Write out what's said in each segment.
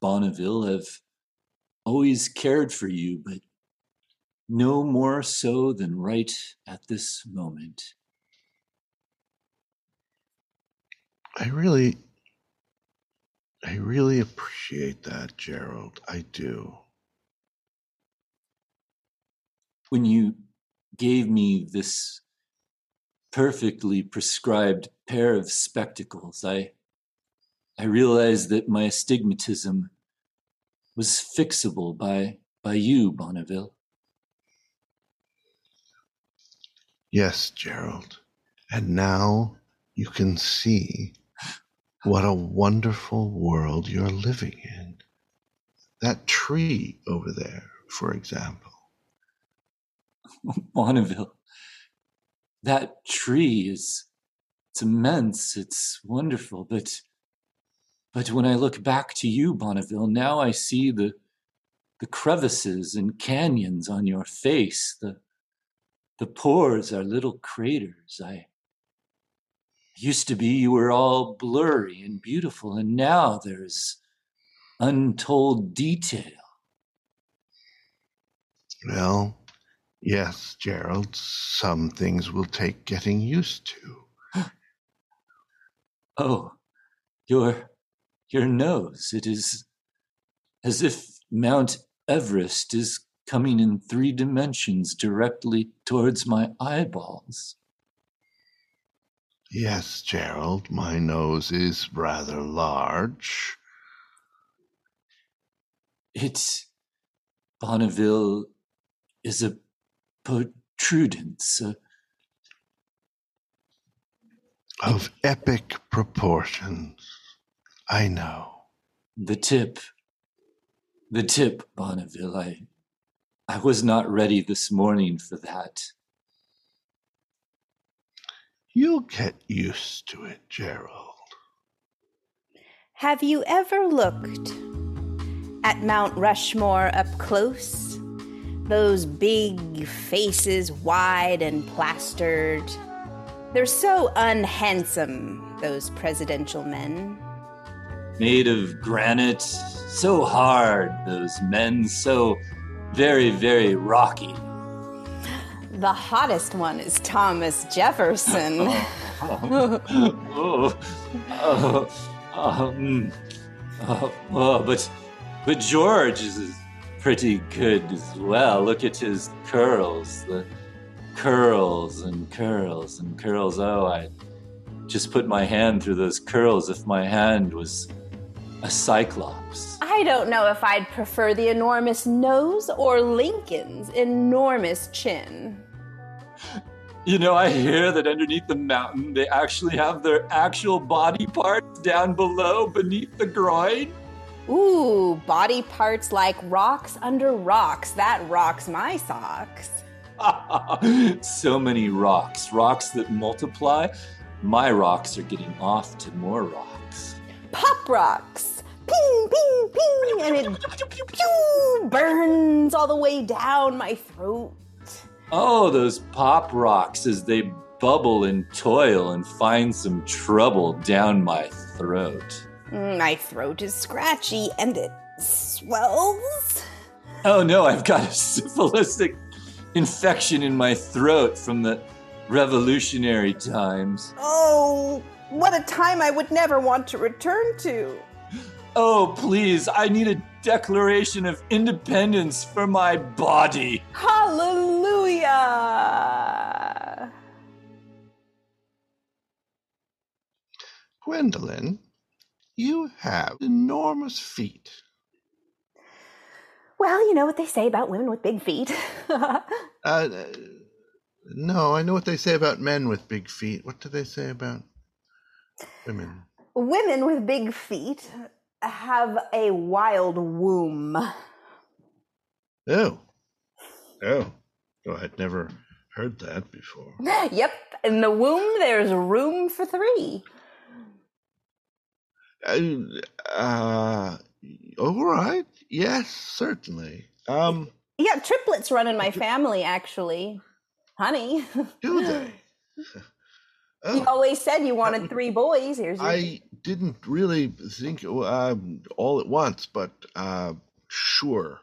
Bonneville have always cared for you, but no more so than right at this moment. I really, I really appreciate that, Gerald. I do. When you gave me this perfectly prescribed pair of spectacles, I I realized that my astigmatism was fixable by by you, Bonneville. Yes, Gerald. And now you can see what a wonderful world you're living in. That tree over there, for example. Bonneville, that tree is it's immense, it's wonderful, but but when I look back to you, Bonneville, now I see the the crevices and canyons on your face, the the pores are little craters. I used to be you were all blurry and beautiful, and now there's untold detail. Well, yes, Gerald, some things will take getting used to. oh, your your nose, it is as if Mount Everest is coming in three dimensions directly towards my eyeballs. Yes, Gerald, my nose is rather large. It's Bonneville, is a protrudence, a, of epic proportions. I know. the tip, the tip, Bonneville. I, I was not ready this morning for that. You'll get used to it, Gerald. Have you ever looked at Mount Rushmore up close? Those big faces, wide and plastered. They're so unhandsome, those presidential men. Made of granite, so hard, those men, so very, very rocky. The hottest one is Thomas Jefferson. oh, oh, oh, um, oh, oh, but but George is pretty good as well. Look at his curls, the curls and curls and curls. Oh, I just put my hand through those curls if my hand was a cyclops. I don't know if I'd prefer the enormous nose or Lincoln's enormous chin. You know, I hear that underneath the mountain, they actually have their actual body parts down below, beneath the groin. Ooh, body parts like rocks under rocks. That rocks my socks. so many rocks, rocks that multiply. My rocks are getting off to more rocks. Pop rocks! Ping, ping, ping! And it pew, burns all the way down my throat. Oh, those pop rocks as they bubble and toil and find some trouble down my throat. My throat is scratchy and it swells. Oh no, I've got a syphilitic infection in my throat from the revolutionary times. Oh, what a time I would never want to return to. Oh, please, I need a declaration of independence for my body. Hallelujah! Gwendolyn, you have enormous feet. Well, you know what they say about women with big feet. Uh, uh, no, I know what they say about men with big feet. What do they say about women? women with big feet have a wild womb. Oh. Oh. Oh, I'd never heard that before. Yep, in the womb there's room for three. Uh, uh, all right. Yes, certainly. Um, Yeah, triplets run in my family, actually. Honey. do they? You Oh, always said you wanted three boys. Here's your I didn't really think um, all at once, but uh, sure.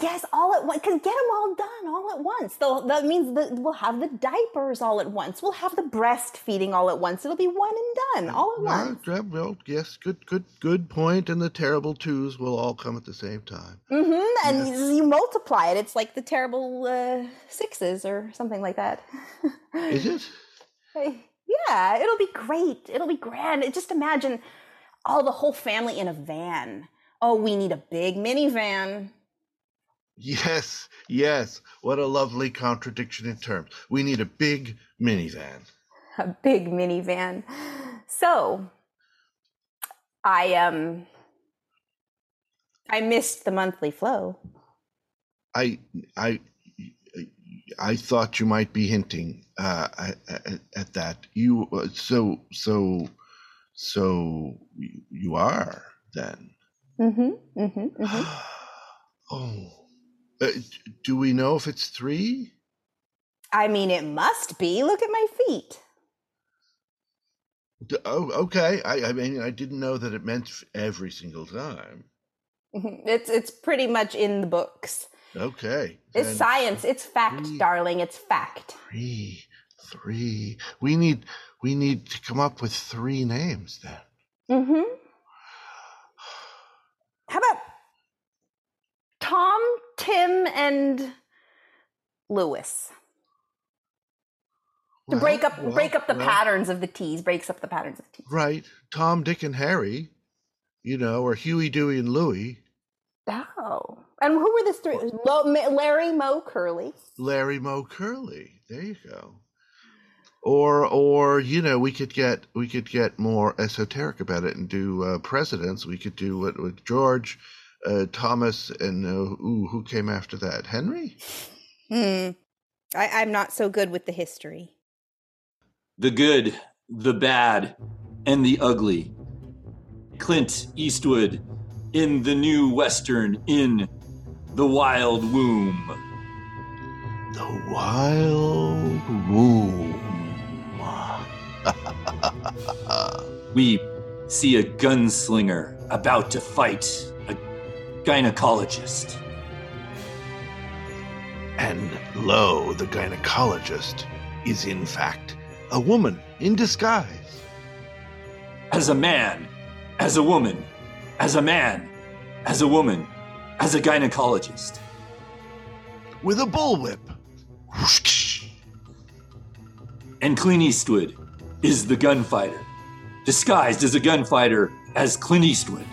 Yes, all at once. Cause get them all done all at once. They'll, that means that we'll have the diapers all at once. We'll have the breastfeeding all at once. It'll be one and done all at Well, once. yeah, well, yes, good, good, good point. And the terrible twos will all come at the same time. Mm-hmm. And Yes. you multiply it. It's like the terrible uh, sixes or something like that. Is it? Yeah, it'll be great. It'll be grand. Just imagine all the whole family in a van. Oh, we need a big minivan. Yes, yes. What a lovely contradiction in terms. We need a big minivan. a big minivan. So I um I missed the monthly flow. I, I, I thought you might be hinting uh, at, at, at that. You uh, so so so you- are then. Mm-hmm. Mm-hmm. mm-hmm. oh, uh, do we know if it's three? I mean it must be. Look at my feet. D- Oh, okay. I, I mean, I didn't know that it meant every single time. It's it's pretty much in the books. Okay. It's then science. It's fact, three. darling. It's fact. Three, three. We need we need to come up with three names then. Mm-hmm. How about Tom, Tim, and Lewis? To Well, break up well, break up the well, patterns of the T's, breaks up the patterns of the T's. Right. Tom, Dick, and Harry. You know, or Huey, Dewey, and Louie. Oh. And who were the three? Lo, Larry, Mo, Curly. Larry, Moe, Curly. There you go. Or, or you know, we could get we could get more esoteric about it and do uh, presidents. We could do what with George, uh, Thomas, and uh, ooh, who came after that? Henry. Hmm. I, I'm not so good with the history. The good, the bad, and the ugly. Clint Eastwood in the new Western in The Wild Womb. The Wild Womb. We see a gunslinger about to fight a gynecologist. And lo, the gynecologist is in fact a woman in disguise. As a man, as a woman, as a man, as a woman, as a gynecologist. with a bullwhip. And Clint Eastwood is the gunfighter, disguised as a gunfighter as Clint Eastwood.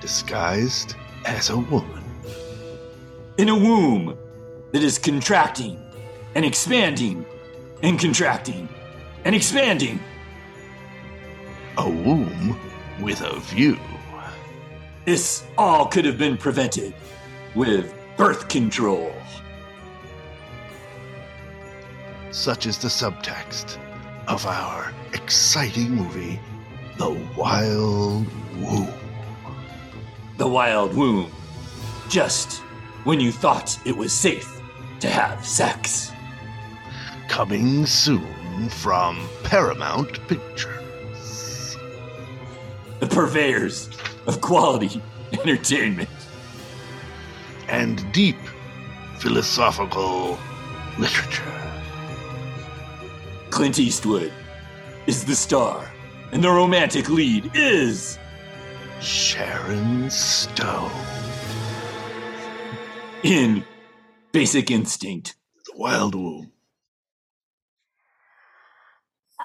Disguised as a woman. in a womb that is contracting and expanding and contracting and expanding. A womb with a view. This all could have been prevented with birth control. Such is the subtext of our exciting movie, The Wild Womb. The wild womb. Just when you thought it was safe to have sex. Coming soon from Paramount Pictures. The purveyors of quality entertainment. And deep philosophical literature. Clint Eastwood is the star, and the romantic lead is Sharon Stone. in Basic Instinct. The Wild Womb.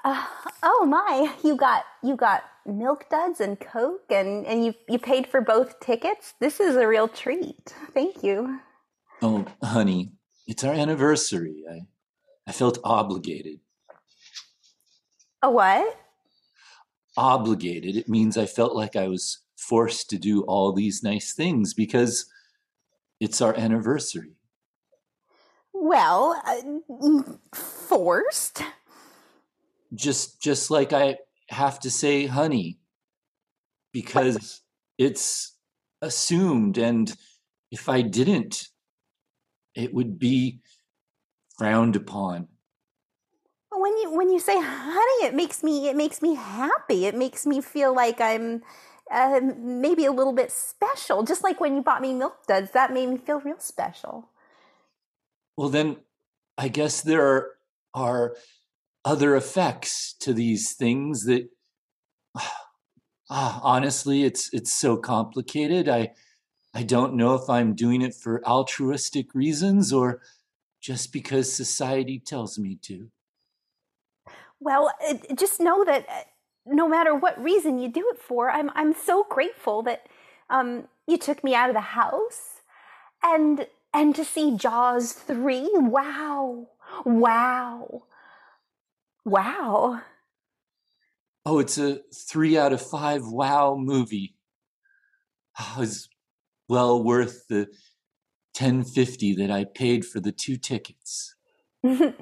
Uh, oh my! You got you got milk duds and coke, and and you you paid for both tickets. This is a real treat. Thank you. Oh, honey, it's our anniversary. I, I felt obligated. A what? Obligated. It means I felt like I was forced to do all these nice things because it's our anniversary. Well, uh, forced. Just, just like I have to say, honey, because it's assumed, and if I didn't, it would be frowned upon. when you when you say honey, it makes me it makes me happy. It makes me feel like I'm uh, maybe a little bit special. Just like when you bought me milk duds, that made me feel real special. Well, then I guess there are other effects to these things that ah, honestly it's it's so complicated. I I don't know if I'm doing it for altruistic reasons or just because society tells me to. Well, just know that uh, no matter what reason you do it for, I'm I'm so grateful that um, you took me out of the house and and to see Jaws three. Wow, wow, wow. Oh, it's a three out of five wow movie. Oh, it's well worth the ten fifty that I paid for the two tickets. and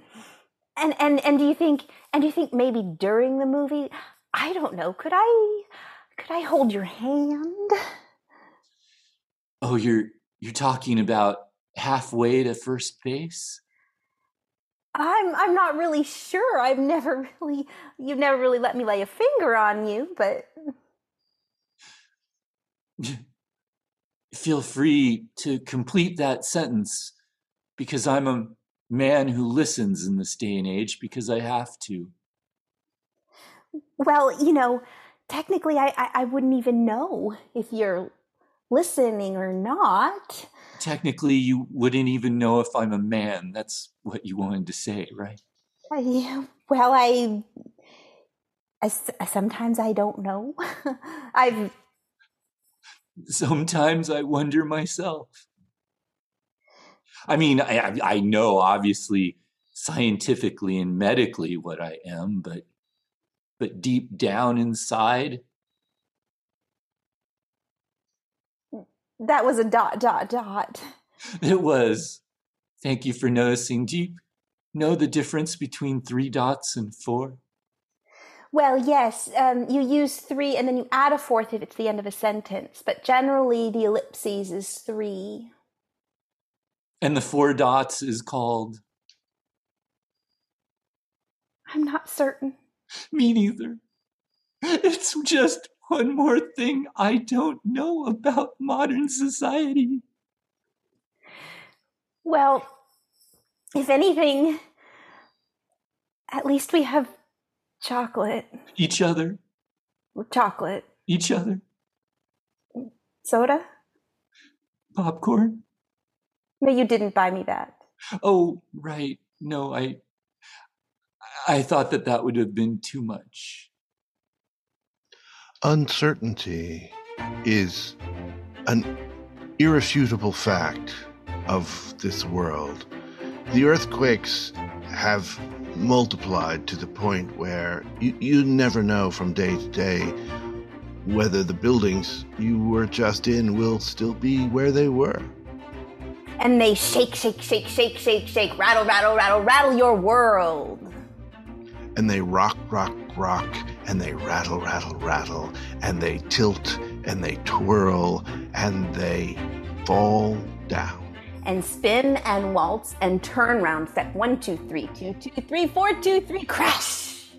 and and do you think and do you think maybe during the movie I don't know. Could I could I hold your hand? Oh, you're you're talking about halfway to first base? I'm I'm not really sure. I've never really you've never really let me lay a finger on you, but feel free to complete that sentence because I'm a man who listens in this day and age because I have to. Well, you know, technically, I, I, I wouldn't even know if you're listening or not. Technically, you wouldn't even know if I'm a man. That's what you wanted to say, right? I, well, I, I sometimes I don't know. I've sometimes I wonder myself. I mean, I I know obviously scientifically and medically what I am, but but deep down inside. That was a dot, dot, dot. It was. Thank you for noticing. Do you know the difference between three dots and four? Well, yes. Um, you use three and then you add a fourth if it's the end of a sentence, but generally the ellipses is three. And the four dots is called? I'm not certain. Me neither. It's just one more thing I don't know about modern society. Well, if anything, at least we have chocolate. Each other. Chocolate. Each other. Soda? Popcorn? No, you didn't buy me that. Oh, right. No, I I thought that that would have been too much. Uncertainty is an irrefutable fact of this world. The earthquakes have multiplied to the point where you, you never know from day to day whether the buildings you were just in will still be where they were. And they shake, shake, shake, shake, shake, shake, rattle, rattle, rattle, rattle your world and they rock, rock, rock, and they rattle, rattle, rattle, and they tilt and they twirl and they fall down. And spin and waltz and turn round. Step one, two, three, two, two, three, four, two, three, crash.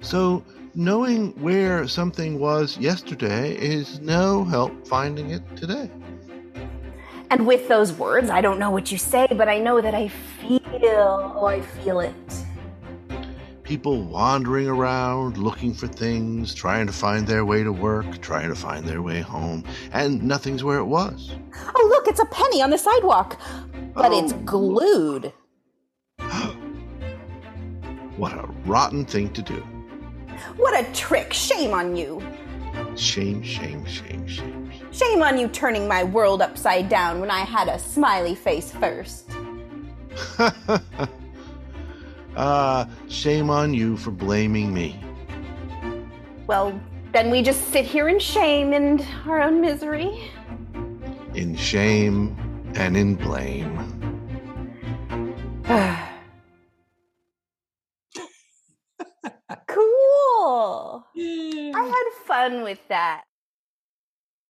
So, knowing where something was yesterday is no help finding it today. And with those words, I don't know what you say, but I know that I feel, oh, I feel it people wandering around looking for things, trying to find their way to work, trying to find their way home, and nothing's where it was. Oh, look, it's a penny on the sidewalk, but oh. it's glued. what a rotten thing to do. What a trick! Shame on you! Shame, shame, shame, shame. Shame on you turning my world upside down when I had a smiley face first. Ah, shame on you for blaming me. Well, then we just sit here in shame and our own misery. In shame and in blame. cool. Yeah. I had fun with that.